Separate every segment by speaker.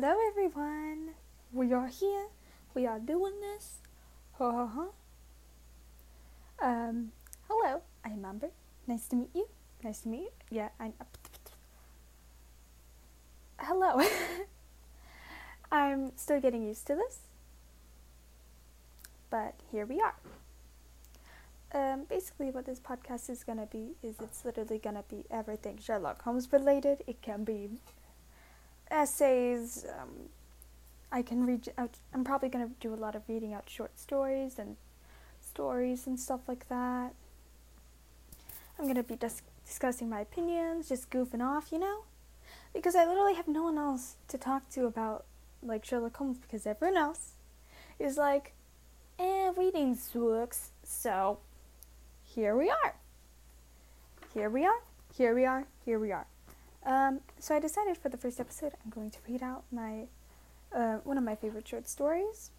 Speaker 1: Hello, everyone. We are here. We are doing this. Ha ha ha. Um, hello. I'm Amber. Nice to meet you. Nice to meet you. Yeah, I'm. Hello. I'm still getting used to this, but here we are. Um, basically, what this podcast is gonna be is it's literally gonna be everything Sherlock Holmes related. It can be essays. Um, I can read out. I'm probably gonna do a lot of reading out short stories and stories and stuff like that. I'm gonna be dis- discussing my opinions, just goofing off, you know, because I literally have no one else to talk to about like Sherlock Holmes because everyone else is like, eh, reading sucks. So here we are. Here we are. Here we are. Here we are. Um, so I decided for the first episode, I'm going to read out my uh, one of my favorite short stories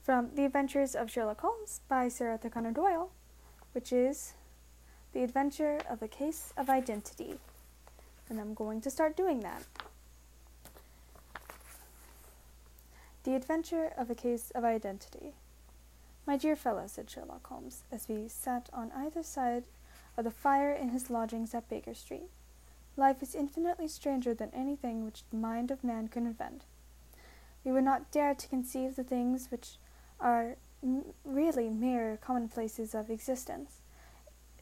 Speaker 1: from The Adventures of Sherlock Holmes by Arthur Conan Doyle, which is The Adventure of a Case of Identity. And I'm going to start doing that. The Adventure of a Case of Identity. My dear fellow, said Sherlock Holmes, as we sat on either side of the fire in his lodgings at Baker Street. Life is infinitely stranger than anything which the mind of man can invent. We would not dare to conceive the things which are m- really mere commonplaces of existence.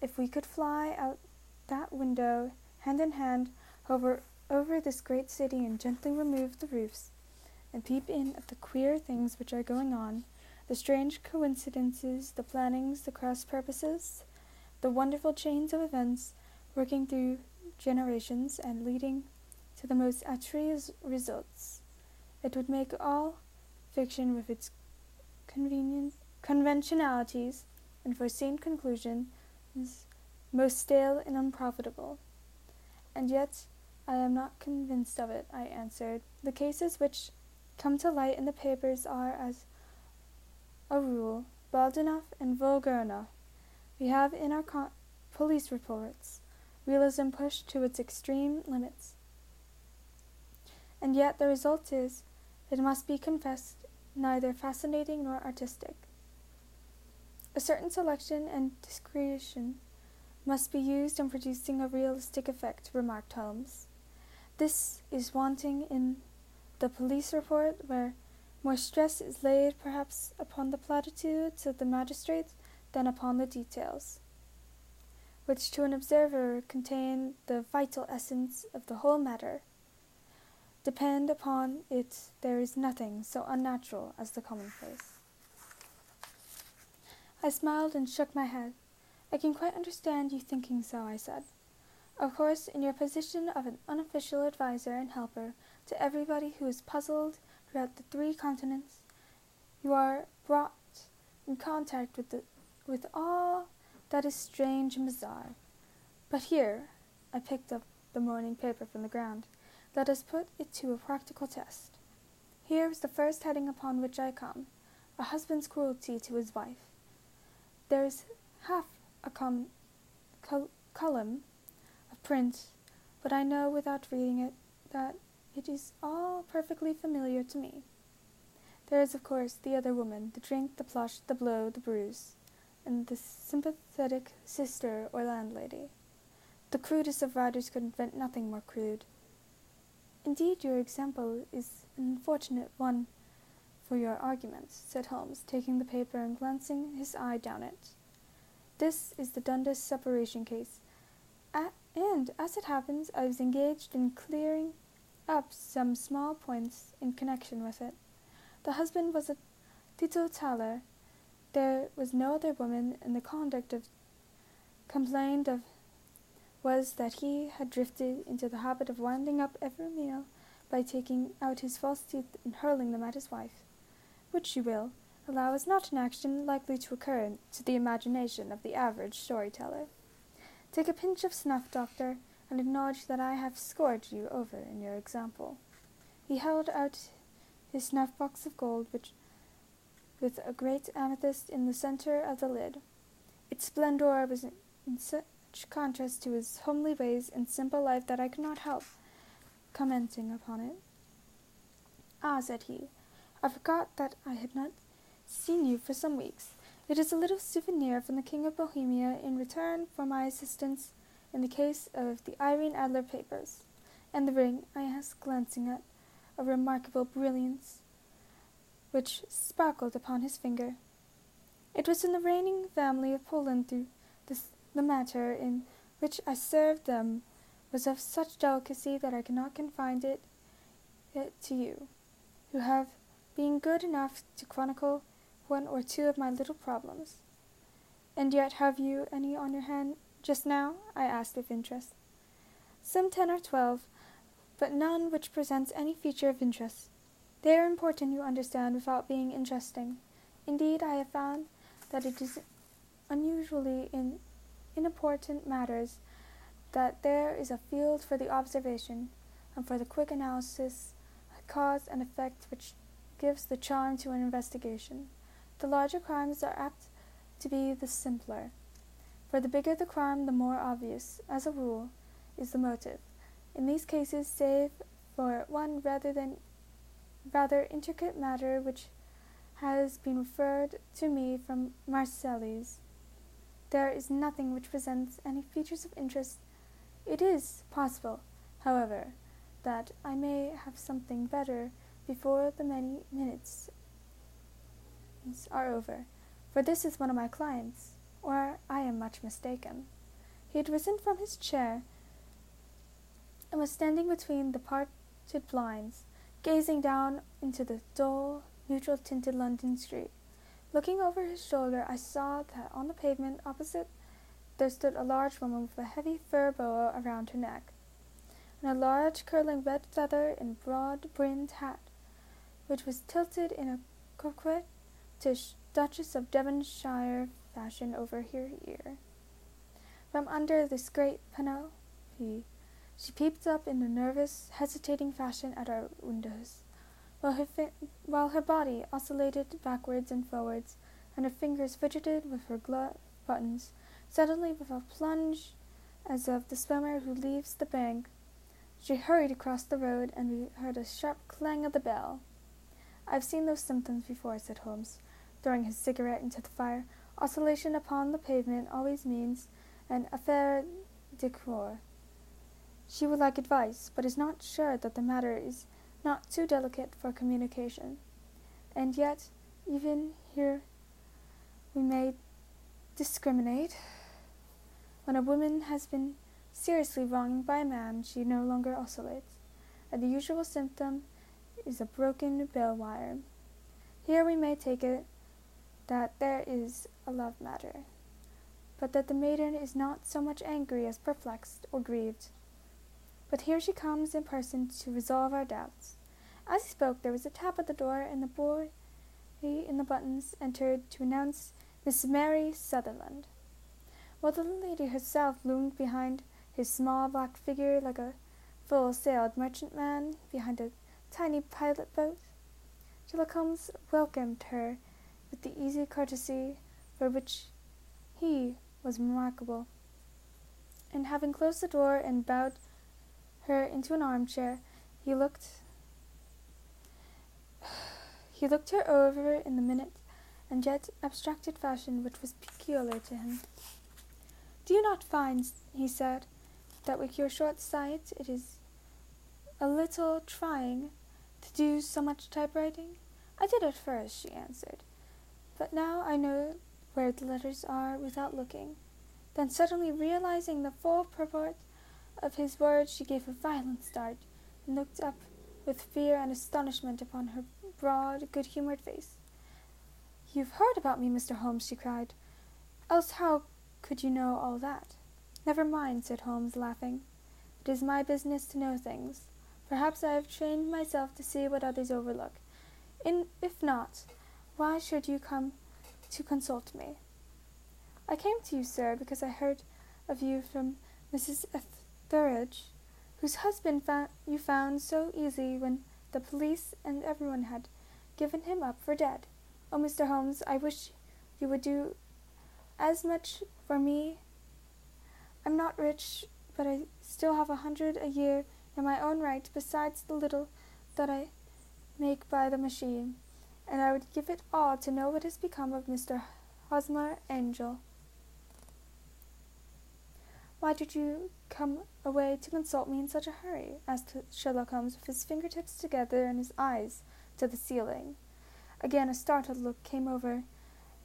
Speaker 1: If we could fly out that window, hand in hand, over, over this great city and gently remove the roofs, and peep in at the queer things which are going on, the strange coincidences, the plannings, the cross purposes, the wonderful chains of events working through generations and leading to the most atrocious results. It would make all fiction with its convenient conventionalities and foreseen conclusions most stale and unprofitable. And yet I am not convinced of it, I answered. The cases which come to light in the papers are, as a rule, bald enough and vulgar enough. We have in our police reports realism pushed to its extreme limits. And yet the result is, it must be confessed, neither fascinating nor artistic. A certain selection and discretion must be used in producing a realistic effect, remarked Holmes. This is wanting in the police report, where more stress is laid perhaps upon the platitudes of the magistrates than upon the details which to an observer contain the vital essence of the whole matter. Depend upon it, there is nothing so unnatural as the commonplace. I smiled and shook my head. I can quite understand you thinking so, I said. Of course, in your position of an unofficial adviser and helper to everybody who is puzzled throughout the three continents, you are brought in contact with the with all that is strange and bizarre. But here, I picked up the morning paper from the ground. Let us put it to a practical test. Here is the first heading upon which I come a husband's cruelty to his wife. There is half a com- col- column of print, but I know without reading it that it is all perfectly familiar to me. There is, of course, the other woman, the drink, the blush, the blow, the bruise and the sympathetic sister or landlady. The crudest of writers could invent nothing more crude. Indeed, your example is an unfortunate one for your arguments, said Holmes, taking the paper and glancing his eye down it. This is the Dundas separation case, At, and as it happens, I was engaged in clearing up some small points in connection with it. The husband was a teetotaler there was no other woman, and the conduct of complained of was that he had drifted into the habit of winding up every meal by taking out his false teeth and hurling them at his wife, which you will allow is not an action likely to occur to the imagination of the average storyteller. Take a pinch of snuff, doctor, and acknowledge that I have scored you over in your example. He held out his snuff box of gold, which with a great amethyst in the center of the lid. Its splendor was in such contrast to his homely ways and simple life that I could not help commenting upon it. Ah, said he, I forgot that I had not seen you for some weeks. It is a little souvenir from the King of Bohemia in return for my assistance in the case of the Irene Adler papers. And the ring, I asked, glancing at a remarkable brilliance which sparkled upon his finger. It was in the reigning family of Poland through this, the matter in which I served them was of such delicacy that I cannot confide it, it to you, who have been good enough to chronicle one or two of my little problems. And yet have you any on your hand just now? I asked with interest. Some ten or twelve, but none which presents any feature of interest. They are important, you understand, without being interesting. Indeed, I have found that it is unusually in unimportant matters that there is a field for the observation and for the quick analysis of cause and effect which gives the charm to an investigation. The larger crimes are apt to be the simpler, for the bigger the crime, the more obvious, as a rule, is the motive. In these cases, save for one rather than rather intricate matter which has been referred to me from Marseilles, there is nothing which presents any features of interest. It is possible, however, that I may have something better before the many minutes are over, for this is one of my clients, or I am much mistaken. He had risen from his chair and was standing between the parted blinds, gazing down into the dull, neutral tinted London street. Looking over his shoulder, I saw that on the pavement opposite there stood a large woman with a heavy fur boa around her neck, and a large curling red feather in broad brimmed hat, which was tilted in a coquettish Duchess of Devonshire fashion over her ear. From under this great panoply, she peeped up in a nervous, hesitating fashion at our windows, while her, fi- while her body oscillated backwards and forwards, and her fingers fidgeted with her glove buttons. Suddenly, with a plunge as of the swimmer who leaves the bank, she hurried across the road, and we heard a sharp clang of the bell. I've seen those symptoms before, said Holmes, throwing his cigarette into the fire. Oscillation upon the pavement always means an affaire de coeur. She would like advice, but is not sure that the matter is not too delicate for communication. And yet, even here, we may discriminate. When a woman has been seriously wronged by a man, she no longer oscillates, and the usual symptom is a broken bell wire. Here we may take it that there is a love matter, but that the maiden is not so much angry as perplexed or grieved. But here she comes in person to resolve our doubts. As he spoke, there was a tap at the door, and the boy in the buttons entered to announce Miss Mary Sutherland. While the lady herself loomed behind his small black figure like a full-sailed merchantman behind a tiny pilot boat, Sherlock Holmes welcomed her with the easy courtesy for which he was remarkable. And having closed the door and bowed her into an armchair. He looked he looked her over in the minute and yet abstracted fashion which was peculiar to him. Do you not find, he said, that with your short sight it is a little trying to do so much typewriting? I did at first, she answered, but now I know where the letters are without looking. Then suddenly realizing the full purport of his words, she gave a violent start and looked up with fear and astonishment upon her broad, good humored face. You've heard about me, Mr. Holmes, she cried. Else how could you know all that? Never mind, said Holmes, laughing. It is my business to know things. Perhaps I have trained myself to see what others overlook. In, if not, why should you come to consult me? I came to you, sir, because I heard of you from Mrs. Etheridge, whose husband you found so easy when the police and everyone had given him up for dead. Oh, Mr. Holmes, I wish you would do as much for me. I'm not rich, but I still have a hundred a year in my own right, besides the little that I make by the machine, and I would give it all to know what has become of Mr. Hosmer Angel. Why did you come away to consult me in such a hurry? asked Sherlock Holmes with his fingertips together and his eyes to the ceiling. Again a startled look came over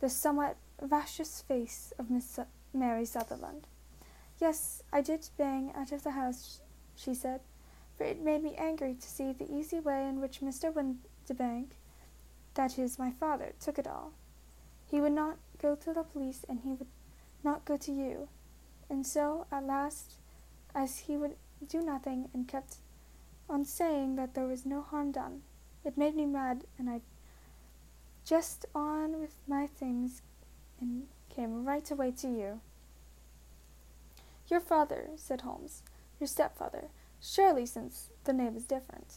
Speaker 1: the somewhat vacuous face of Miss Mary Sutherland. Yes, I did bang out of the house, she said, for it made me angry to see the easy way in which Mr. Windibank, that is, my father, took it all. He would not go to the police, and he would not go to you. And so, at last, as he would do nothing and kept on saying that there was no harm done, it made me mad, and I just on with my things and came right away to you. Your father, said Holmes. Your stepfather. Surely, since the name is different.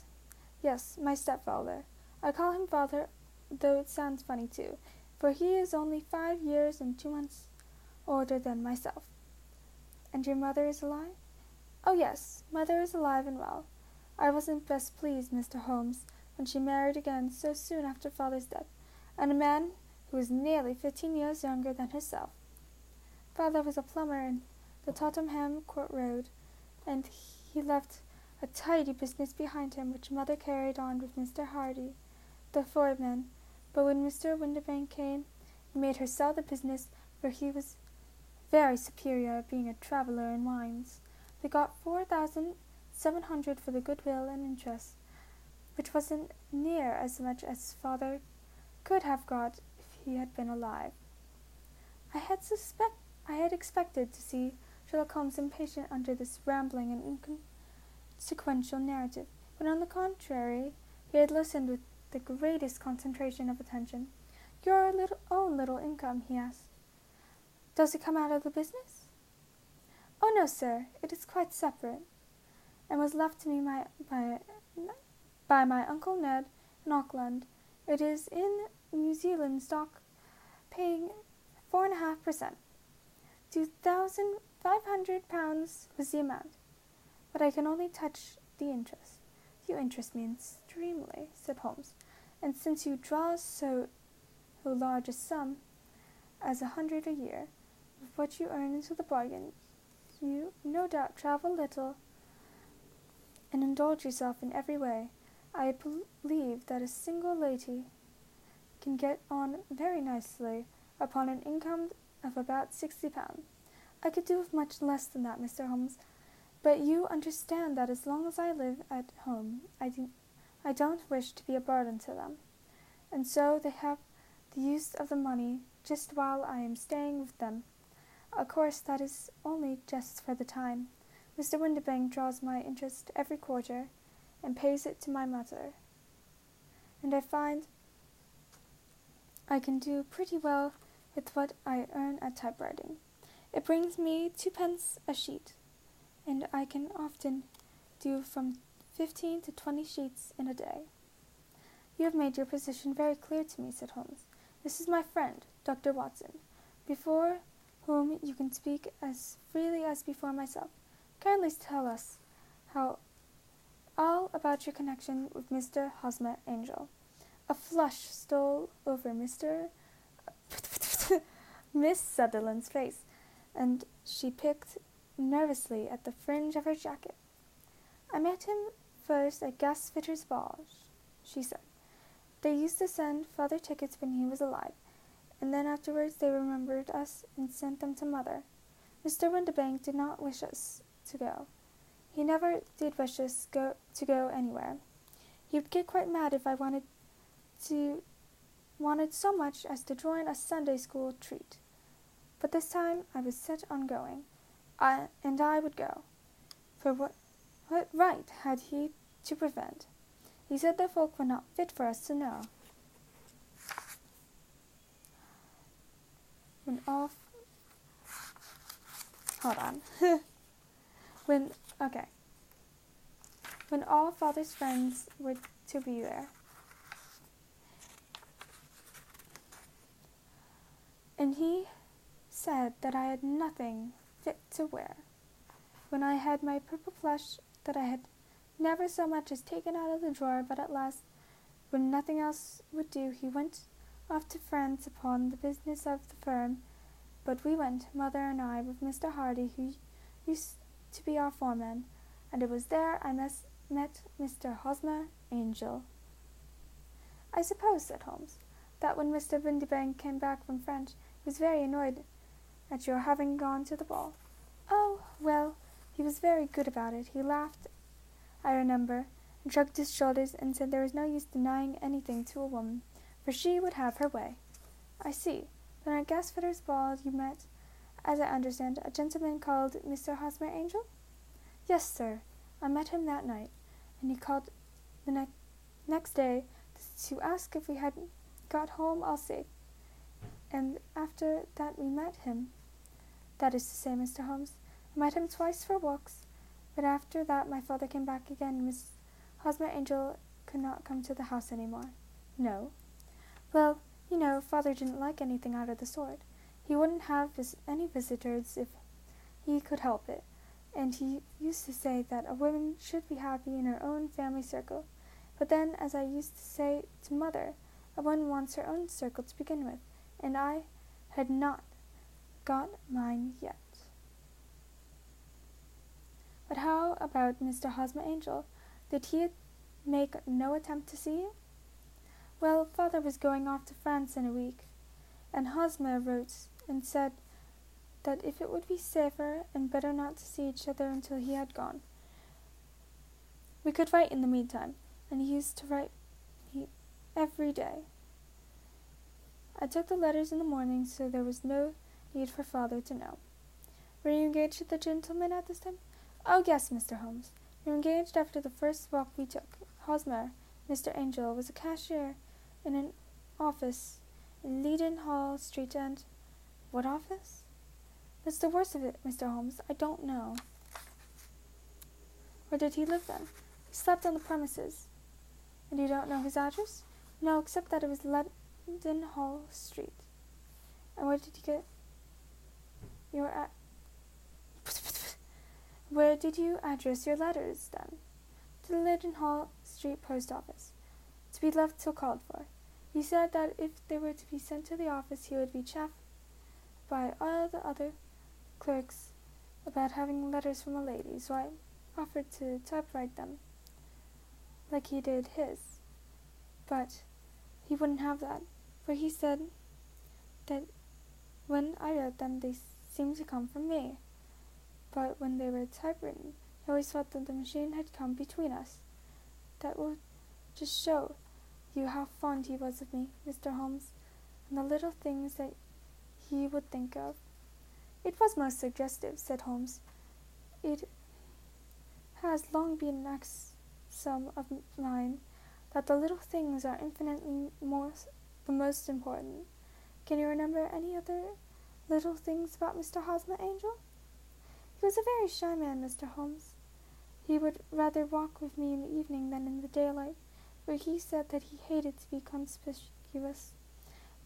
Speaker 1: Yes, my stepfather. I call him father, though it sounds funny too, for he is only five years and two months older than myself. And your mother is alive? Oh, yes, mother is alive and well. I wasn't best pleased, Mr. Holmes, when she married again so soon after father's death, and a man who was nearly fifteen years younger than herself. Father was a plumber in the Tottenham Court Road, and he left a tidy business behind him which mother carried on with Mr. Hardy, the foreman. But when Mr. Windibank came, he made her sell the business, for he was very superior being a traveller in wines. They got four thousand seven hundred for the goodwill and interest, which wasn't near as much as father could have got if he had been alive. I had suspect I had expected to see Sherlock Holmes impatient under this rambling and inconsequential narrative, but on the contrary, he had listened with the greatest concentration of attention. Your little, own little income, he asked. Does it come out of the business? Oh no, sir, it is quite separate, and was left to me my, by, by my uncle Ned in Auckland. It is in New Zealand stock, paying four and a half per cent. Two thousand Five hundred pounds was the amount, but I can only touch the interest. You interest me extremely, said Holmes, and since you draw so, large a sum as a hundred a year, what you earn into the bargain, you no doubt travel little and indulge yourself in every way. I believe that a single lady can get on very nicely upon an income of about sixty pounds. I could do with much less than that, Mr. Holmes, but you understand that as long as I live at home, I, do, I don't wish to be a burden to them. And so they have the use of the money just while I am staying with them. Of course, that is only just for the time. Mr. Windibank draws my interest every quarter and pays it to my mother. And I find I can do pretty well with what I earn at typewriting. It brings me twopence a sheet, and I can often do from fifteen to twenty sheets in a day. You have made your position very clear to me, said Holmes. This is my friend, Dr. Watson, before whom you can speak as freely as before myself. Kindly tell us how all about your connection with Mr. Hosmer Angel. A flush stole over Mr. Miss Sutherland's face and she picked nervously at the fringe of her jacket. I met him first at Gasfitter's ball, she said. They used to send father tickets when he was alive, and then afterwards they remembered us and sent them to mother. Mr. Windibank did not wish us to go. He never did wish us go to go anywhere. He would get quite mad if I wanted to wanted so much as to join a Sunday school treat. But this time I was set on going, I, and I would go. For what, what right had he to prevent? He said the folk were not fit for us to know. When all hold on. when okay. When all father's friends were to be there. And he said that I had nothing fit to wear. When I had my purple plush that I had never so much as taken out of the drawer, but at last when nothing else would do, he went off to France upon the business of the firm. But we went, mother and I, with Mr. Hardy, who used to be our foreman, and it was there I mes- met Mr. Hosmer Angel. I suppose, said Holmes, that when Mr. Windibank came back from France, he was very annoyed at your having gone to the ball. Oh, well, he was very good about it. He laughed, I remember, and shrugged his shoulders and said there was no use denying anything to a woman, for she would have her way. I see. Then at Gasfitter's ball you met, as I understand, a gentleman called Mr. Hosmer Angel? Yes, sir. I met him that night, and he called the ne- next day to ask if we had got home all safe. And after that we met him. That is to say, Mr. Holmes, I met him twice for walks, but after that my father came back again. Miss Hosmer Angel could not come to the house any more. No. Well, you know, father didn't like anything out of the sort. He wouldn't have vis- any visitors if he could help it, and he used to say that a woman should be happy in her own family circle. But then, as I used to say to mother, a woman wants her own circle to begin with, and I had not got mine yet. But how about Mr. Hosmer Angel? Did he make no attempt to see you? Well, father was going off to France in a week, and Hosmer wrote and said that if it would be safer and better not to see each other until he had gone, we could write in the meantime, and he used to write he, every day. I took the letters in the morning, so there was no need for father to know. Were you engaged to the gentleman at this time? Oh, yes, Mr. Holmes. We were engaged after the first walk we took. Hosmer, Mr. Angel, was a cashier in an office in Leadenhall Street and what office? That's the worst of it, Mr. Holmes. I don't know. Where did he live then? He slept on the premises. And you don't know his address? No, except that it was Leadenhall Street. And where did you get your at? Where did you address your letters, then? To the Leadenhall Street Post Office, to be left till called for. He said that if they were to be sent to the office, he would be chaffed by all the other clerks about having letters from a lady, so I offered to typewrite them, like he did his. But he wouldn't have that, for he said that when I wrote them, they seemed to come from me but when they were typewritten, he always felt that the machine had come between us. That will just show you how fond he was of me, Mr. Holmes, and the little things that he would think of. It was most suggestive, said Holmes. It has long been an axiom of mine that the little things are infinitely more the most important. Can you remember any other little things about Mr. Hosmer Angel? He was a very shy man, Mr. Holmes. He would rather walk with me in the evening than in the daylight, for he said that he hated to be conspicuous.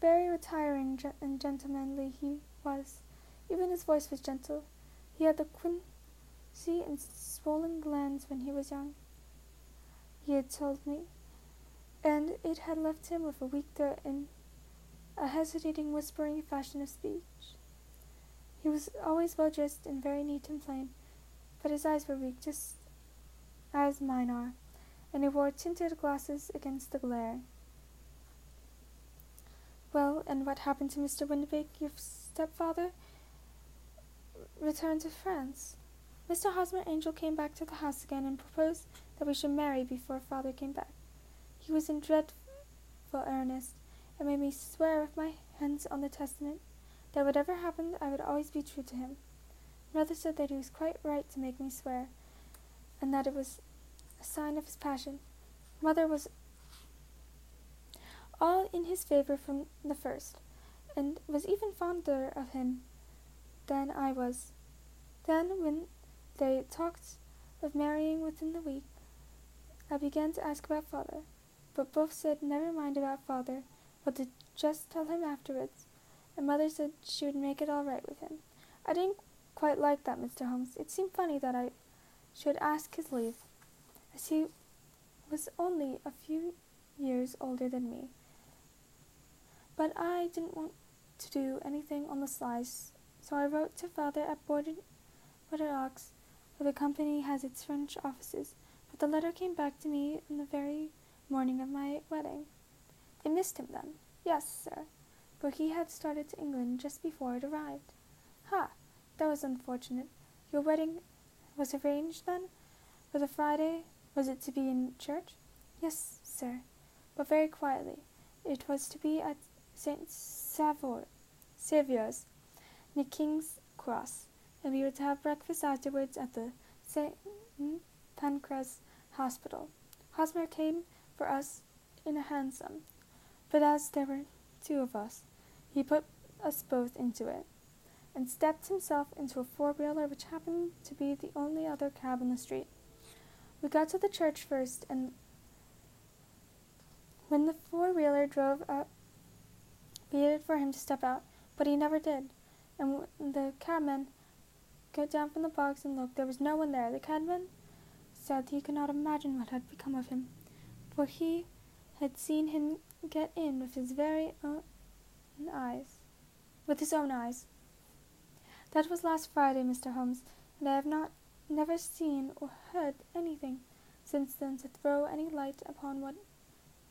Speaker 1: Very retiring and gentlemanly he was. Even his voice was gentle. He had the quinsy and swollen glands when he was young, he had told me, and it had left him with a weak throat and a hesitating, whispering fashion of speech. He was always well dressed and very neat and plain, but his eyes were weak, just as mine are, and he wore tinted glasses against the glare. Well, and what happened to Mr. Windibank, your stepfather? Returned to France. Mr. Hosmer Angel came back to the house again and proposed that we should marry before father came back. He was in dreadful earnest, and made me swear with my hands on the testament that whatever happened, I would always be true to him. Mother said that he was quite right to make me swear, and that it was a sign of his passion. Mother was all in his favor from the first, and was even fonder of him than I was. Then, when they talked of marrying within the week, I began to ask about father, but both said never mind about father, but to just tell him afterwards and mother said she would make it all right with him. I didn't quite like that, Mr. Holmes. It seemed funny that I should ask his leave, as he was only a few years older than me. But I didn't want to do anything on the sly, so I wrote to father at Bordeaux, where the company has its French offices, but the letter came back to me on the very morning of my wedding. It missed him then. Yes, sir, for he had started to England just before it arrived. Ha! That was unfortunate. Your wedding was arranged then? For the Friday? Was it to be in church? Yes, sir, but very quietly. It was to be at St. Savoy, Saviour's, near King's Cross, and we were to have breakfast afterwards at the St. Pancras Hospital. Hosmer came for us in a hansom, but as there were two of us, he put us both into it, and stepped himself into a four wheeler which happened to be the only other cab in the street. We got to the church first, and when the four wheeler drove up, we waited for him to step out, but he never did. And the cabman got down from the box and looked, there was no one there. The cabman said he could not imagine what had become of him, for he had seen him get in with his very own eyes, with his own eyes. That was last Friday, Mr. Holmes, and I have not never seen or heard anything since then to throw any light upon what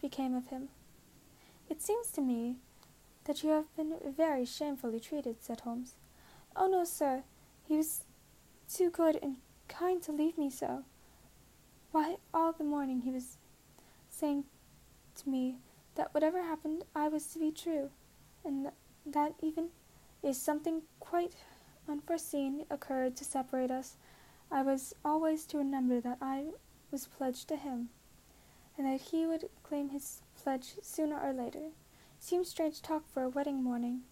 Speaker 1: became of him. It seems to me that you have been very shamefully treated, said Holmes. Oh, no, sir. He was too good and kind to leave me so. Why, all the morning he was saying to me that whatever happened, I was to be true, and that even if something quite unforeseen occurred to separate us, I was always to remember that I was pledged to him, and that he would claim his pledge sooner or later. Seems strange talk for a wedding morning,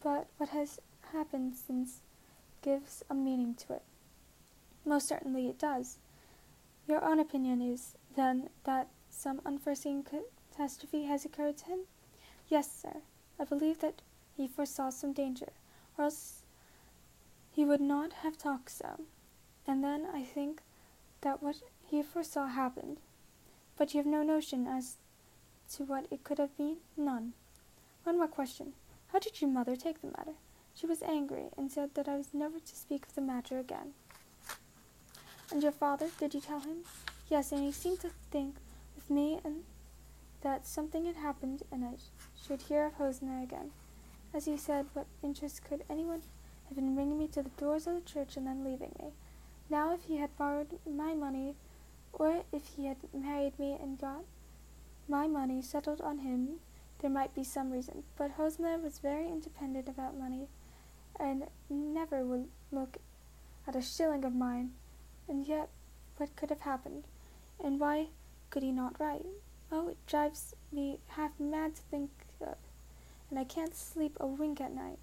Speaker 1: but what has happened since gives a meaning to it. Most certainly it does. Your own opinion is, then, that some unforeseen catastrophe has occurred to him? Yes, sir. I believe that he foresaw some danger, or else he would not have talked so. And then I think that what he foresaw happened. But you have no notion as to what it could have been? None. One more question. How did your mother take the matter? She was angry, and said that I was never to speak of the matter again. And your father, did you tell him? Yes, and he seemed to think with me and that something had happened, and I should hear of Hosmer again. As he said, what interest could anyone have in bringing me to the doors of the church and then leaving me? Now, if he had borrowed my money, or if he had married me and got my money settled on him, there might be some reason, but Hosmer was very independent about money, and never would look at a shilling of mine. And yet, what could have happened? And why could he not write? Oh, it drives me half mad to think of, and I can't sleep a wink at night.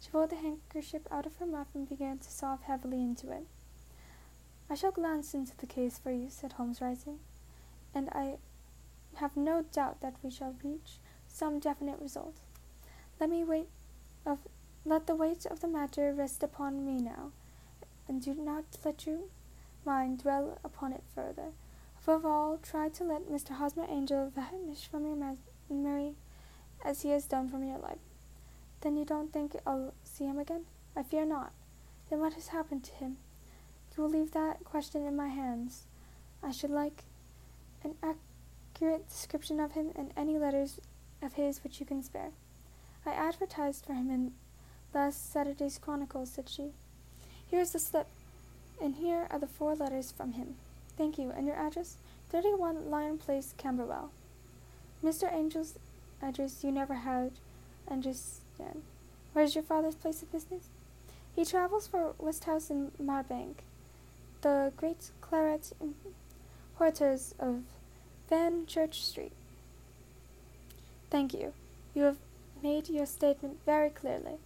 Speaker 1: She pulled the handkerchief out of her muff and began to sob heavily into it. I shall glance into the case for you, said Holmes, rising, and I have no doubt that we shall reach some definite result. Let me wait of let the weight of the matter rest upon me now, and do not let your mind dwell upon it further. Above all, try to let Mr. Hosmer Angel vanish from your memory as he has done from your life. Then you don't think I'll see him again? I fear not. Then what has happened to him? You will leave that question in my hands. I should like an accurate description of him and any letters of his which you can spare. I advertised for him in last Saturday's Chronicle, said she. Here is the slip, and here are the four letters from him. Thank you, and your address? 31 Lyon Place, Camberwell. Mr. Angel's address you never had understand. Where is your father's place of business? He travels for Westhouse and Marbank, the great claret importers of Fenchurch Street. Thank you. You have made your statement very clearly.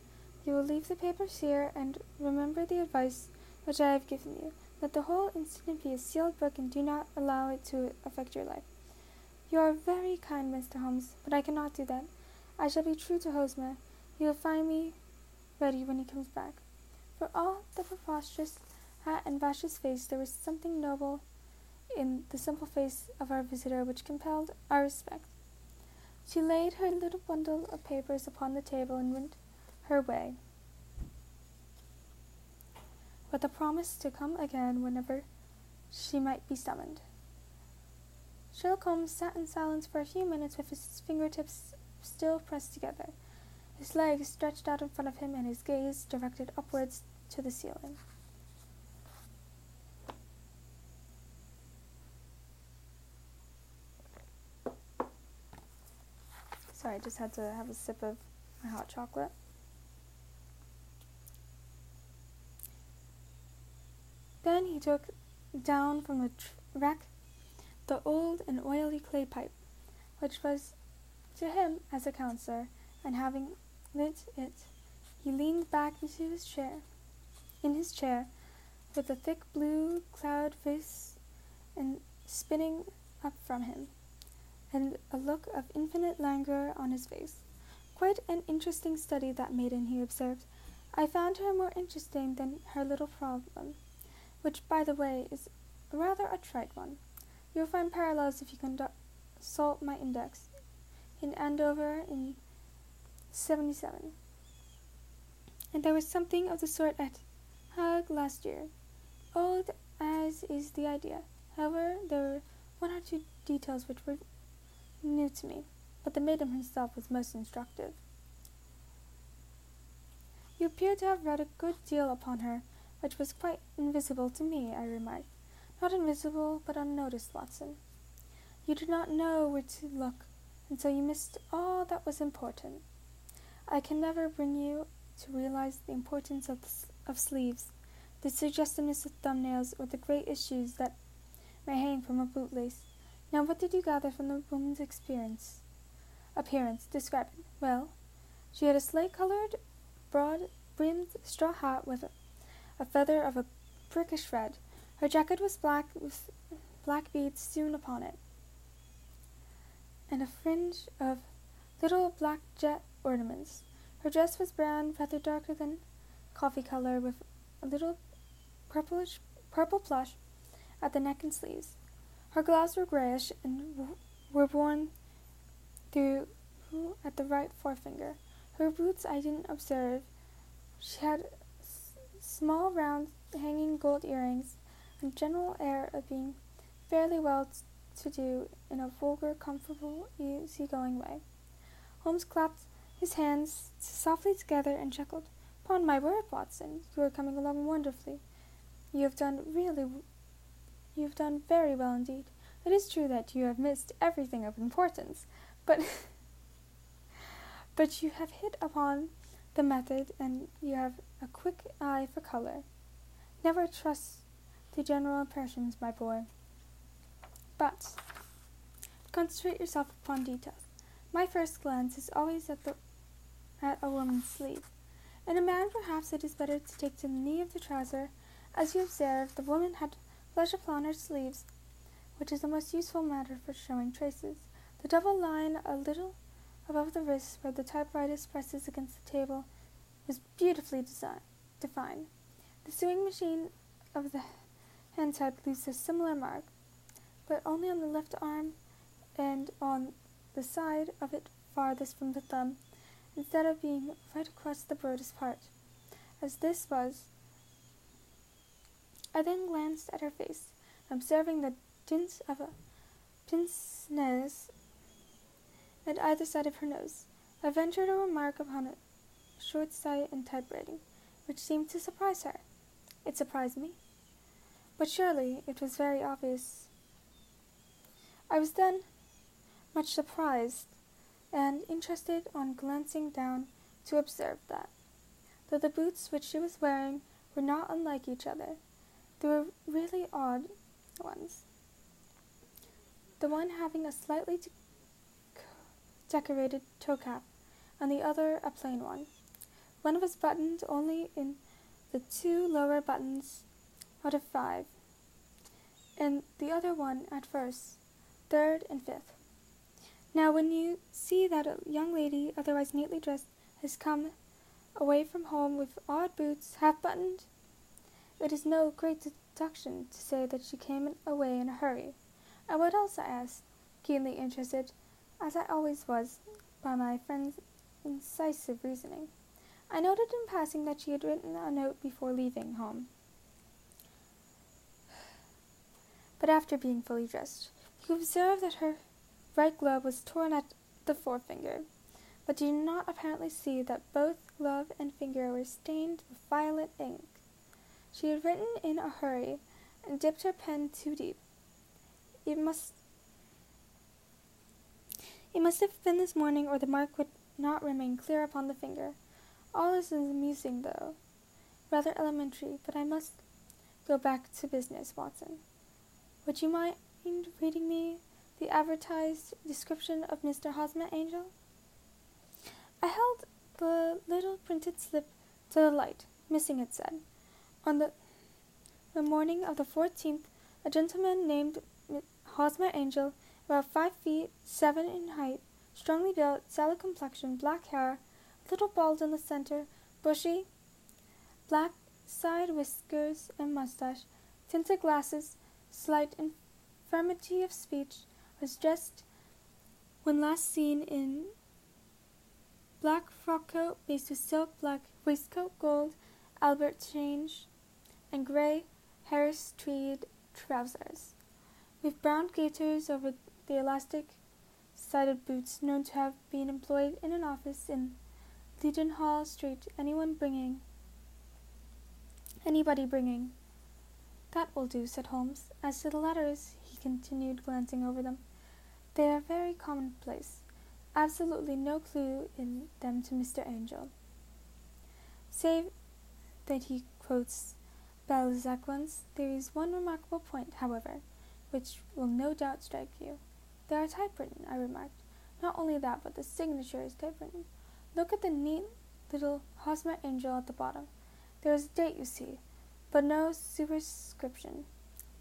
Speaker 1: You will leave the papers here and remember the advice which I have given you. Let the whole incident be a sealed book and do not allow it to affect your life. You are very kind, Mr. Holmes, but I cannot do that. I shall be true to Hosmer. He will find me ready when he comes back. For all the preposterous hat and Vash's face, there was something noble in the simple face of our visitor which compelled our respect. She laid her little bundle of papers upon the table and went her way, with a promise to come again whenever she might be summoned. Sherlock Holmes sat in silence for a few minutes with his fingertips still pressed together, his legs stretched out in front of him, and his gaze directed upwards to the ceiling. Sorry, I just had to have a sip of my hot chocolate. Then he took down from the rack the old and oily clay pipe, which was to him as a counselor, and having lit it, he leaned back into his chair, in his chair, with a thick blue cloud face and spinning up from him and a look of infinite languor on his face. Quite an interesting study, that maiden, he observed. I found her more interesting than her little problem, which, by the way, is rather a trite one. You'll find parallels if you consult my index. In Andover in 77. And there was something of the sort at Hague last year. Old as is the idea. However, there were one or two details which were new to me, but the maiden herself was most instructive. You appear to have read a good deal upon her, which was quite invisible to me, I remarked. Not invisible, but unnoticed, Watson. You did not know where to look, and so you missed all that was important. I can never bring you to realize the importance of, the, of sleeves, the suggestiveness of thumbnails, or the great issues that may hang from a bootlace. Now, what did you gather from the woman's experience? Appearance. Describe it. Well, she had a slate-colored, broad-brimmed straw hat with a, a feather of a prickish red. Her jacket was black with black beads sewn upon it, and a fringe of little black jet ornaments. Her dress was brown, rather darker than coffee color, with a little purplish purple plush at the neck and sleeves. Her gloves were grayish and were worn through at the right forefinger. Her boots I didn't observe. She had small, round, hanging gold earrings, and general air of being fairly well to do in a vulgar, comfortable, easy-going way. Holmes clapped his hands softly together and chuckled. Upon my word, Watson, you are coming along wonderfully. You have done really you have done very well indeed. It is true that you have missed everything of importance, but but you have hit upon the method and you have a quick eye for color. Never trust the general impressions, my boy. But concentrate yourself upon details. My first glance is always at the at a woman's sleeve. In a man, perhaps it is better to take to the knee of the trouser. As you observe, the woman had flesh upon her sleeves, which is the most useful matter for showing traces. The double line a little above the wrist where the typewriter presses against the table was beautifully defined. The sewing machine of the hand type leaves a similar mark, but only on the left arm and on the side of it farthest from the thumb, instead of being right across the broadest part, as this was I then glanced at her face, observing the tint of a pince nez at either side of her nose. I ventured a remark upon a short sight in typewriting, which seemed to surprise her. It surprised me. But surely it was very obvious. I was then much surprised and interested on glancing down to observe that, though the boots which she was wearing were not unlike each other, were really odd ones. The one having a slightly de- decorated toe cap, and the other a plain one. One was buttoned only in the two lower buttons out of five, and the other one at first, third, and fifth. Now, when you see that a young lady, otherwise neatly dressed, has come away from home with odd boots, half buttoned, it is no great deduction to say that she came away in a hurry. And what else? I asked, keenly interested, as I always was, by my friend's incisive reasoning. I noted in passing that she had written a note before leaving home. But after being fully dressed, you observed that her right glove was torn at the forefinger, but did not apparently see that both glove and finger were stained with violet ink. She had written in a hurry and dipped her pen too deep. It must it must have been this morning, or the mark would not remain clear upon the finger. All this is amusing, though. Rather elementary, but I must go back to business, Watson. Would you mind reading me the advertised description of Mr. Hosmer Angel? I held the little printed slip to the light. Missing it said, On the, the morning of the 14th, a gentleman named Hosmer Angel, about five feet seven in height, strongly built, sallow complexion, black hair, a little bald in the center, bushy, black side whiskers and mustache, tinted glasses, slight infirmity of speech, was dressed when last seen in black frock coat based with silk, black waistcoat, gold, Albert change, and gray Harris tweed trousers, with brown gaiters over the elastic sided boots known to have been employed in an office in Leadenhall Street. Anyone bringing anybody bringing that will do, said Holmes. As to the letters, he continued, glancing over them, they are very commonplace. Absolutely no clue in them to Mr. Angel. Save that he quotes Balzac once, there is one remarkable point, however, which will no doubt strike you. They are typewritten, I remarked. Not only that, but the signature is typewritten. Look at the neat little Hosmer Angel at the bottom. There is a date, you see, but no superscription,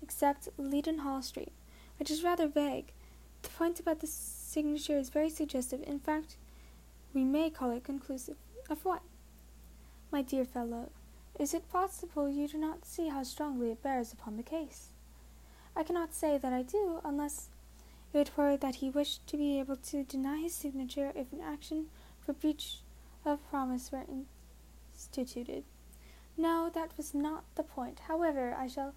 Speaker 1: except Leadenhall Street, which is rather vague. The point about the signature is very suggestive. In fact, we may call it conclusive. Of what? My dear fellow, is it possible you do not see how strongly it bears upon the case? I cannot say that I do, unless it were that he wished to be able to deny his signature if an action for breach of promise were instituted. No, that was not the point. However, I shall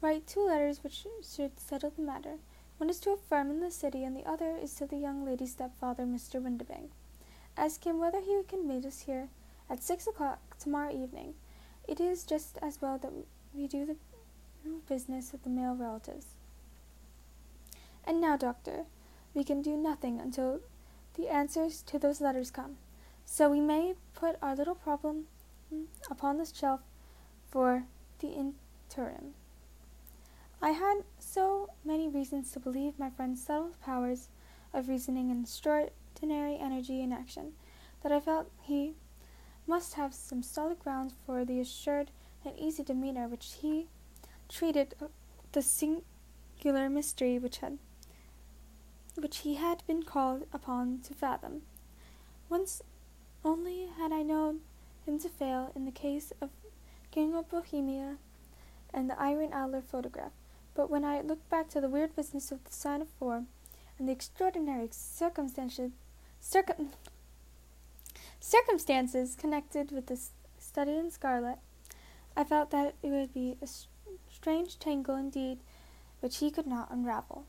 Speaker 1: write two letters which should settle the matter. One is to a firm in the city, and the other is to the young lady's stepfather, Mr. Windibank. Ask him whether he can meet us here at six o'clock tomorrow evening. It is just as well that we do the business of the male relatives. And now, doctor, we can do nothing until the answers to those letters come. So we may put our little problem mm, upon the shelf for the interim. I had so many reasons to believe my friend's subtle powers of reasoning and extraordinary energy in action that I felt he must have some solid grounds for the assured and easy demeanor which he treated uh, the singular mystery which had which he had been called upon to fathom. Once only had I known him to fail in the case of King of Bohemia and the Irene Adler photograph, but when I looked back to the weird business of the sign of four and the extraordinary circumstances, circum, circumstances connected with the study in scarlet, I felt that it would be a strange tangle indeed which he could not unravel.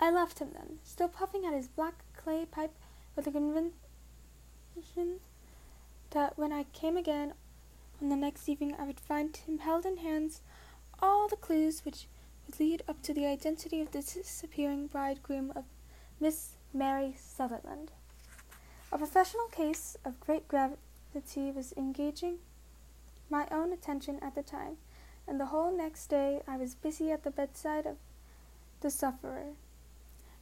Speaker 1: I left him then, still puffing at his black clay pipe with the conviction that when I came again on the next evening I would find him held in hands all the clues which lead up to the identity of the disappearing bridegroom of Miss Mary Sutherland. A professional case of great gravity was engaging my own attention at the time, and the whole next day I was busy at the bedside of the sufferer.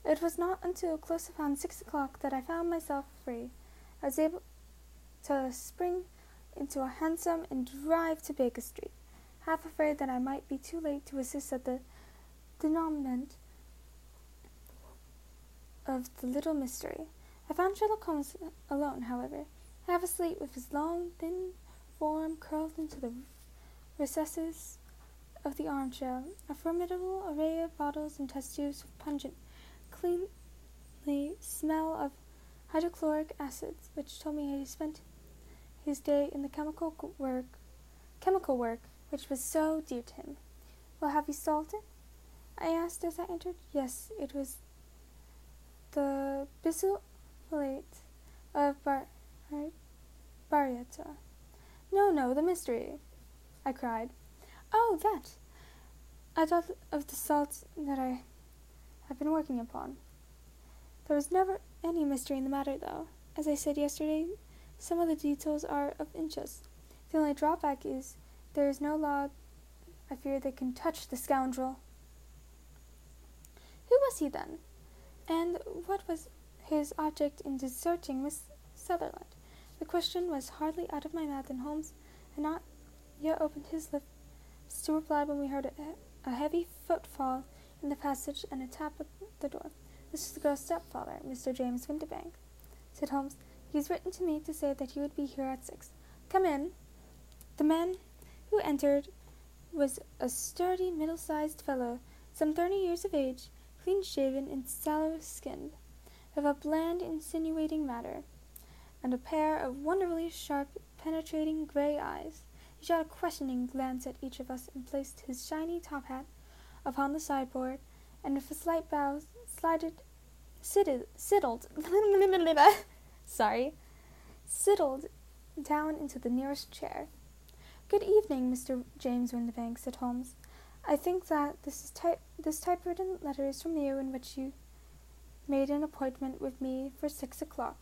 Speaker 1: It was not until close upon six o'clock that I found myself free. I was able to spring into a hansom and drive to Baker Street, half afraid that I might be too late to assist at the denouement of the little mystery. I found Sherlock Holmes alone, however, half asleep with his long, thin form curled into the recesses of the armchair, a formidable array of bottles and test tubes with pungent, cleanly smell of hydrochloric acids, which told me he had spent his day in the chemical work, chemical work which was so dear to him. Well, have you solved it? I asked as I entered. Yes, it was the bisulfite of Bar- Baryta. No, no, the mystery, I cried. Oh, that! I thought of the salts that I have been working upon. There was never any mystery in the matter, though. As I said yesterday, some of the details are of interest. The only drawback is there is no law I fear that can touch the scoundrel. Who was he then? And what was his object in deserting Miss Sutherland? The question was hardly out of my mouth, and Holmes had not yet opened his lips to reply when we heard a, a heavy footfall in the passage and a tap at the door. This is the girl's stepfather, Mr. James Windibank, said Holmes. He has written to me to say that he would be here at six. Come in. The man who entered was a sturdy, middle sized fellow, some thirty years of age, clean shaven and sallow skinned, of a bland, insinuating manner, and a pair of wonderfully sharp, penetrating gray eyes. He shot a questioning glance at each of us and placed his shiny top hat upon the sideboard, and with a slight bow slided, sitted, siddled, sorry, sidled down into the nearest chair. Good evening, Mr. James Windibank, said Holmes. I think that this is type this typewritten letter is from you in which you made an appointment with me for six o'clock.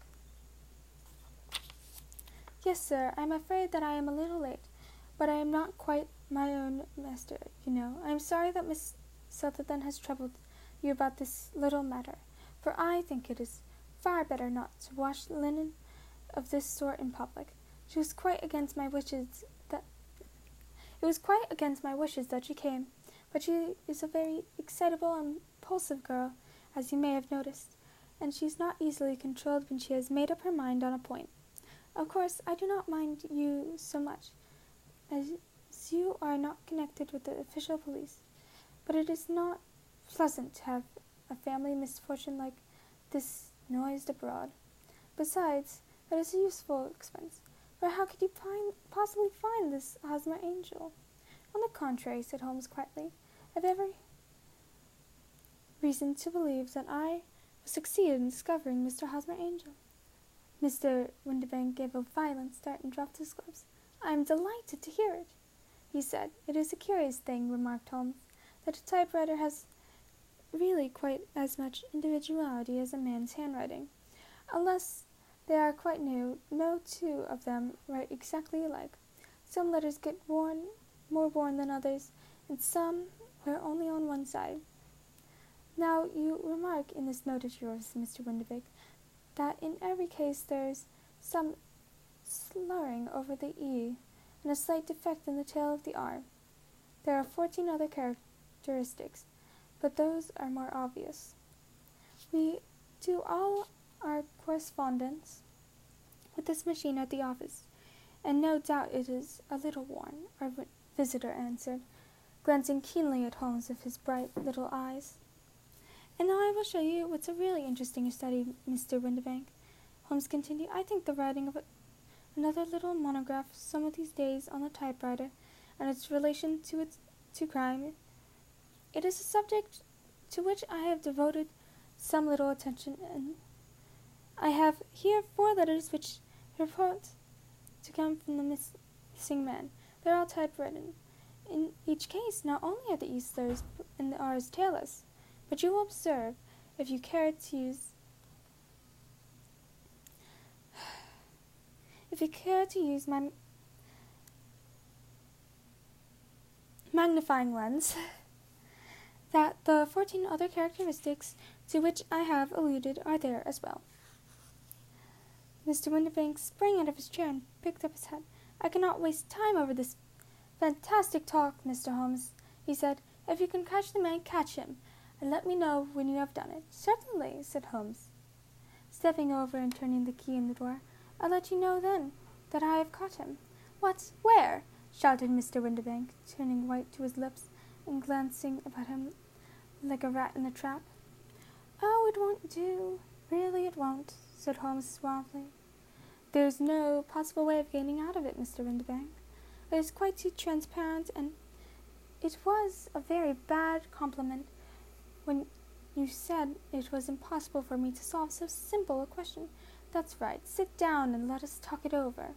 Speaker 1: Yes, sir. I am afraid that I am a little late, but I am not quite my own master, you know. I am sorry that Miss Sutherland has troubled you about this little matter, for I think it is far better not to wash linen of this sort in public. She was quite against my wishes it was quite against my wishes that she came, but she is a very excitable and impulsive girl, as you may have noticed, and she is not easily controlled when she has made up her mind on a point. Of course, I do not mind you so much, as you are not connected with the official police, but it is not pleasant to have a family misfortune like this noised abroad. Besides, it is a useful expense. But how could you find, possibly find this Hosmer Angel? On the contrary, said Holmes quietly, I've every reason to believe that I will succeed in discovering Mr. Hosmer Angel. Mr. Windibank gave a violent start and dropped his gloves. I am delighted to hear it, he said. It is a curious thing, remarked Holmes, that a typewriter has really quite as much individuality as a man's handwriting, unless they are quite new. No two of them write exactly alike. Some letters get worn, more worn than others, and some wear only on one side. Now, you remark in this note of yours, Mr. Windibank, that in every case there's some slurring over the E and a slight defect in the tail of the R. There are fourteen other characteristics, but those are more obvious. We do all our correspondence with this machine at the office, and no doubt it is a little worn, our visitor answered, glancing keenly at Holmes with his bright little eyes. And now I will show you what's a really interesting study, Mr. Windibank. Holmes continued, I think the writing of another little monograph some of these days on the typewriter and its relation to its to crime. It is a subject to which I have devoted some little attention and I have here four letters which report to come from the missing man. They're all typewritten. In each case, not only are the E's slurs and the R's tailless, but you will observe, if you care to use if you care to use my magnifying lens, that the 14 other characteristics to which I have alluded are there as well. Mr. Windibank sprang out of his chair and picked up his hat. I cannot waste time over this fantastic talk, Mr. Holmes, he said. If you can catch the man, catch him, and let me know when you have done it. Certainly, said Holmes. stepping over and turning the key in the door. I'll let you know then that I have caught him. What? Where? shouted Mr. Windibank, turning white to his lips and glancing about him like a rat in a trap. Oh, it won't do. Really, it won't, said Holmes suavely. There's no possible way of getting out of it, Mr. Windibank. It is quite too transparent, and it was a very bad compliment when you said it was impossible for me to solve so simple a question. That's right. Sit down and let us talk it over.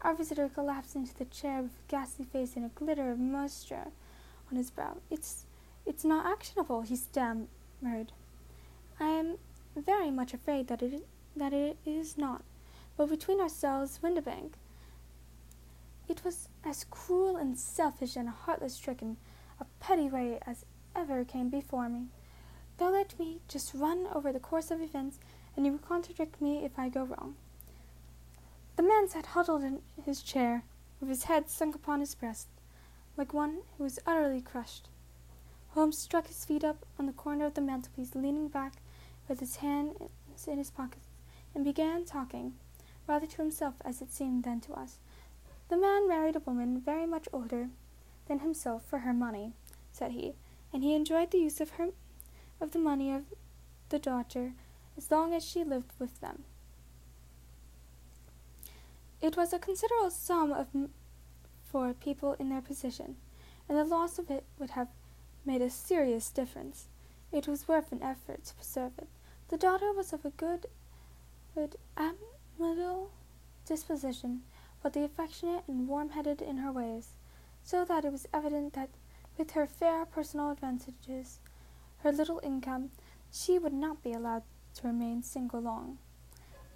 Speaker 1: Our visitor collapsed into the chair with a ghastly face and a glitter of moisture on his brow. It's it's not actionable, he stammered. I am very much afraid that it that it is not. But between ourselves, Windibank, it was as cruel and selfish and heartless trick in a petty way as ever came before me. They'll let me just run over the course of events, and you will contradict me if I go wrong. The man sat huddled in his chair, with his head sunk upon his breast, like one who was utterly crushed. Holmes struck his feet up on the corner of the mantelpiece, leaning back with his hands in his pockets, and began talking, rather to himself as it seemed than to us. The man married a woman very much older than himself for her money, said he, and he enjoyed the use of her of the money of the daughter as long as she lived with them. It was a considerable sum of m- for people in their position, and the loss of it would have made a serious difference. It was worth an effort to preserve it. The daughter was of a good, good, amiable disposition, but the affectionate and warm-headed in her ways, so that it was evident that, with her fair personal advantages, her little income, she would not be allowed to remain single long.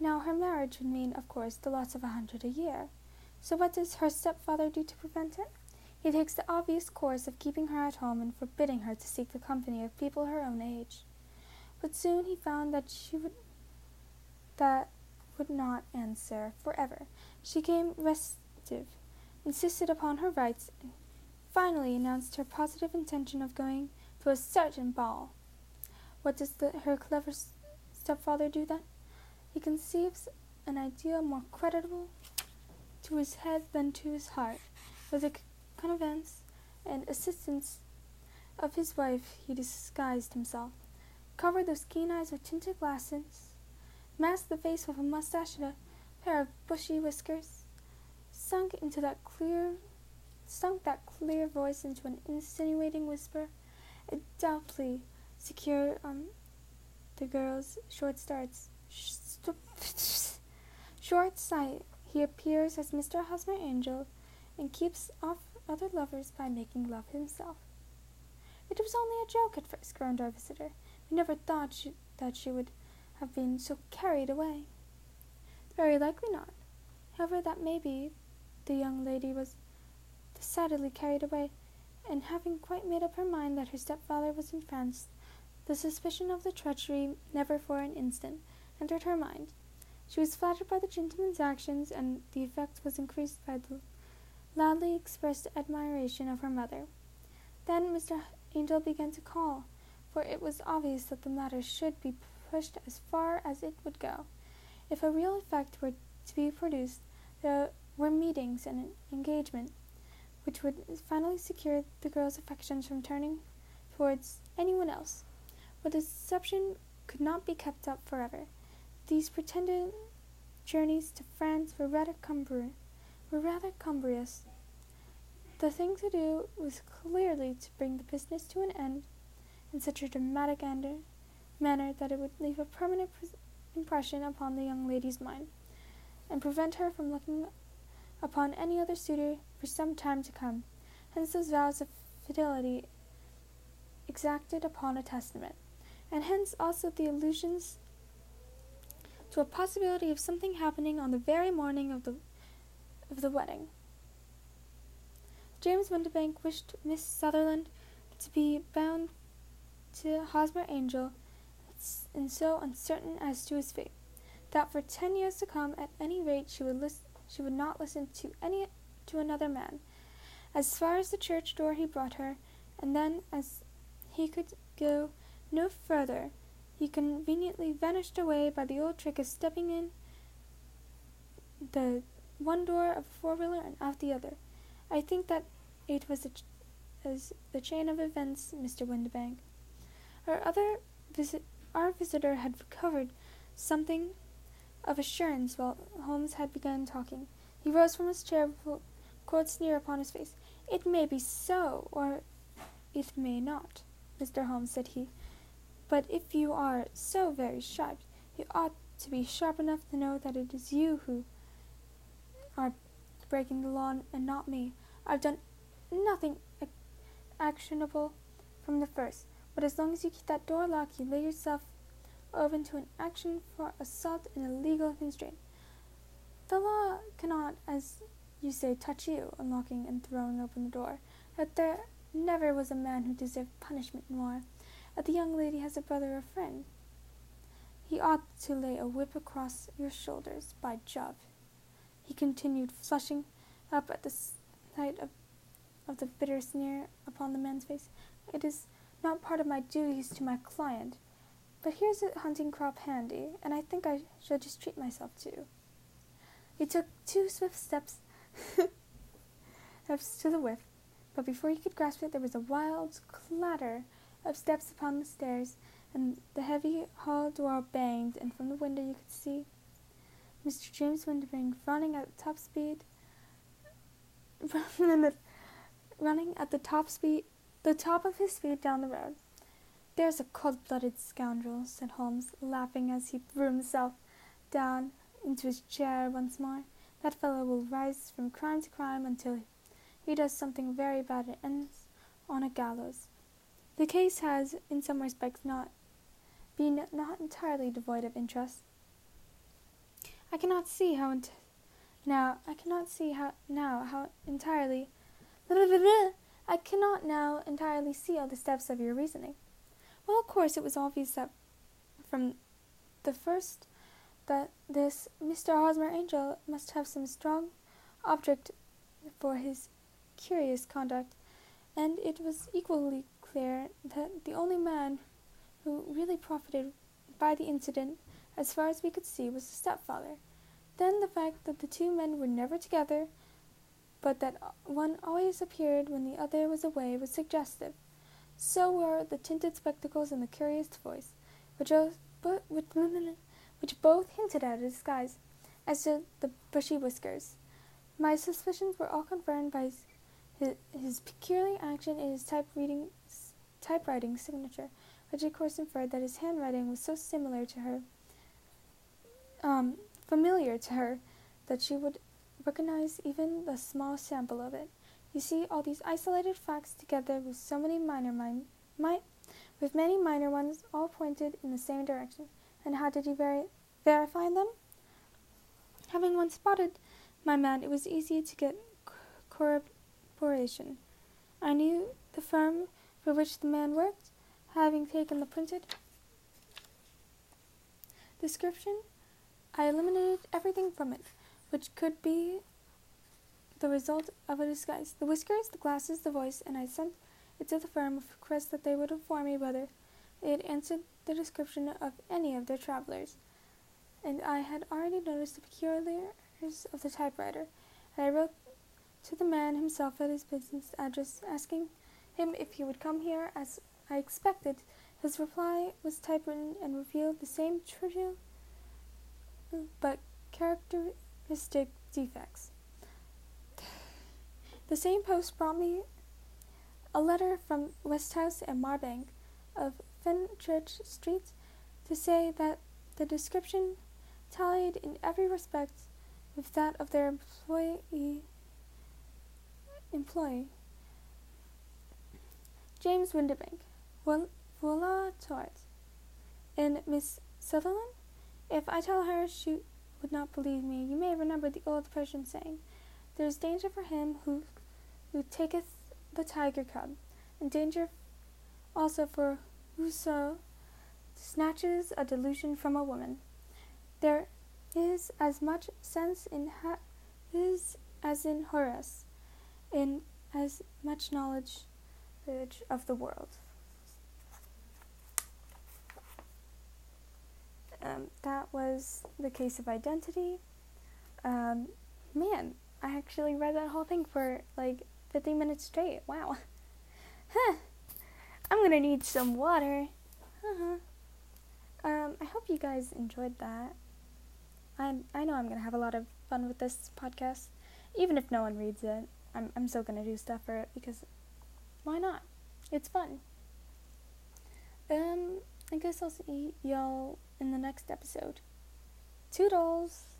Speaker 1: Now, her marriage would mean, of course, the loss of a hundred a year. So, what does her stepfather do to prevent it? He takes the obvious course of keeping her at home and forbidding her to seek the company of people her own age. But soon he found that she would that would not answer forever. She came restive, insisted upon her rights, and finally announced her positive intention of going to a certain ball. What does the, her clever stepfather do then? He conceives an idea more creditable to his head than to his heart. With the connivance and assistance of his wife, he disguised himself, covered those keen eyes with tinted glasses, masked the face with a mustache and a pair of bushy whiskers, sunk into that clear, sunk that clear voice into an insinuating whisper, and doubtfully secured um, the girl's short starts Short sight, he appears as Mr. Hosmer Angel and keeps off other lovers by making love himself. It was only a joke at first, groaned our visitor. We never thought she, that she would have been so carried away. Very likely not. However that may be, the young lady was decidedly carried away, and having quite made up her mind that her stepfather was in France, the suspicion of the treachery never for an instant entered her mind. She was flattered by the gentleman's actions, and the effect was increased by the loudly expressed admiration of her mother. Then Mr. Angel began to call, for it was obvious that the matter should be pushed as far as it would go. If a real effect were to be produced, there were meetings and an engagement which would finally secure the girl's affections from turning towards anyone else. But the deception could not be kept up forever. These pretended journeys to France were rather, cumbr- were rather cumbrous. The thing to do was clearly to bring the business to an end in such a dramatic ender, manner that it would leave a permanent impression upon the young lady's mind, and prevent her from looking upon any other suitor for some time to come. Hence those vows of fidelity exacted upon a testament, and hence also the allusions to a possibility of something happening on the very morning of the of the wedding. James Windibank wished Miss Sutherland to be bound to Hosmer Angel and so uncertain as to his fate, that for ten years to come, at any rate, she would listen, she would not listen to any to another man. As far as the church door he brought her, and then, as he could go no further, he conveniently vanished away by the old trick of stepping in the one door of a four wheeler and out the other. I think that it was ch- as the chain of events, Mr. Windibank. Our other visit, our visitor had recovered something of assurance while Holmes had begun talking. He rose from his chair with a cold sneer upon his face. It may be so, or it may not, Mr. Holmes, said he. But if you are so very sharp, you ought to be sharp enough to know that it is you who are breaking the law and not me. I've done nothing actionable from the first, but as long as you keep that door locked, you lay yourself open to an action for assault and illegal constraint. The law cannot, as you say, touch you, unlocking and throwing open the door. That there never was a man who deserved punishment more. That the young lady has a brother or friend. He ought to lay a whip across your shoulders, by Jove he continued, flushing up at the sight of, of the bitter sneer upon the man's face. It is not part of my duties to my client, but here's a hunting crop handy, and I think I shall just treat myself to. He took two swift steps to the whip, but before he could grasp it, there was a wild clatter of steps upon the stairs, and the heavy hall door banged, and from the window you could see Mr. James Windibank running at top speed, running at the top speed, the top of his speed down the road. There's a cold-blooded scoundrel, said Holmes, laughing as he threw himself down into his chair once more. That fellow will rise from crime to crime until he does something very bad and ends on a gallows. The case has, in some respects, not been not entirely devoid of interest. I cannot see how ent- now I cannot see how now how entirely I cannot now entirely see all the steps of your reasoning. Well, of course, it was obvious that from the first that this Mr. Hosmer Angel must have some strong object for his curious conduct, and it was equally clear that the only man who really profited by the incident as far as we could see, was the stepfather. Then the fact that the two men were never together, but that one always appeared when the other was away, was suggestive. So were the tinted spectacles and the curious voice, which, which both hinted at a disguise, as did the bushy whiskers. My suspicions were all confirmed by his, his, his peculiar action in his typewriting, typewriting signature, which of course inferred that his handwriting was so similar to her um, familiar to her that she would recognize even the small sample of it. You see, all these isolated facts together with so many minor mi- mi- with many minor ones all pointed in the same direction. And how did you ver- verify them? Having once spotted my man, it was easy to get corroboration. I knew the firm for which the man worked, having taken the printed description I eliminated everything from it, which could be the result of a disguise the whiskers, the glasses, the voice, and I sent it to the firm a request that they would inform me whether had answered the description of any of their travelers. And I had already noticed the peculiarities of the typewriter, and I wrote to the man himself at his business address, asking him if he would come here as I expected. His reply was typewritten and revealed the same trivial but characteristic defects. The same post brought me a letter from Westhouse and Marbank of Fenchurch Street to say that the description tallied in every respect with that of their employee. employee. James Windibank. Voila Tort. And Miss Sutherland? If I tell her, she would not believe me. You may remember the old Persian saying, There is danger for him who, who taketh the tiger cub, and danger also for whoso snatches a delusion from a woman. There is as much sense in ha- his as in Horace, in as much knowledge of the world. Um, that was the case of identity. Um, man, I actually read that whole thing for like 15 minutes straight. Wow. Huh. I'm gonna need some water. Uh-huh. Um, I hope you guys enjoyed that. I'm, I know I'm gonna have a lot of fun with this podcast. Even if no one reads it, I'm, I'm still gonna do stuff for it because why not? It's fun. Um, I guess I'll see y'all in the next episode. Toodles!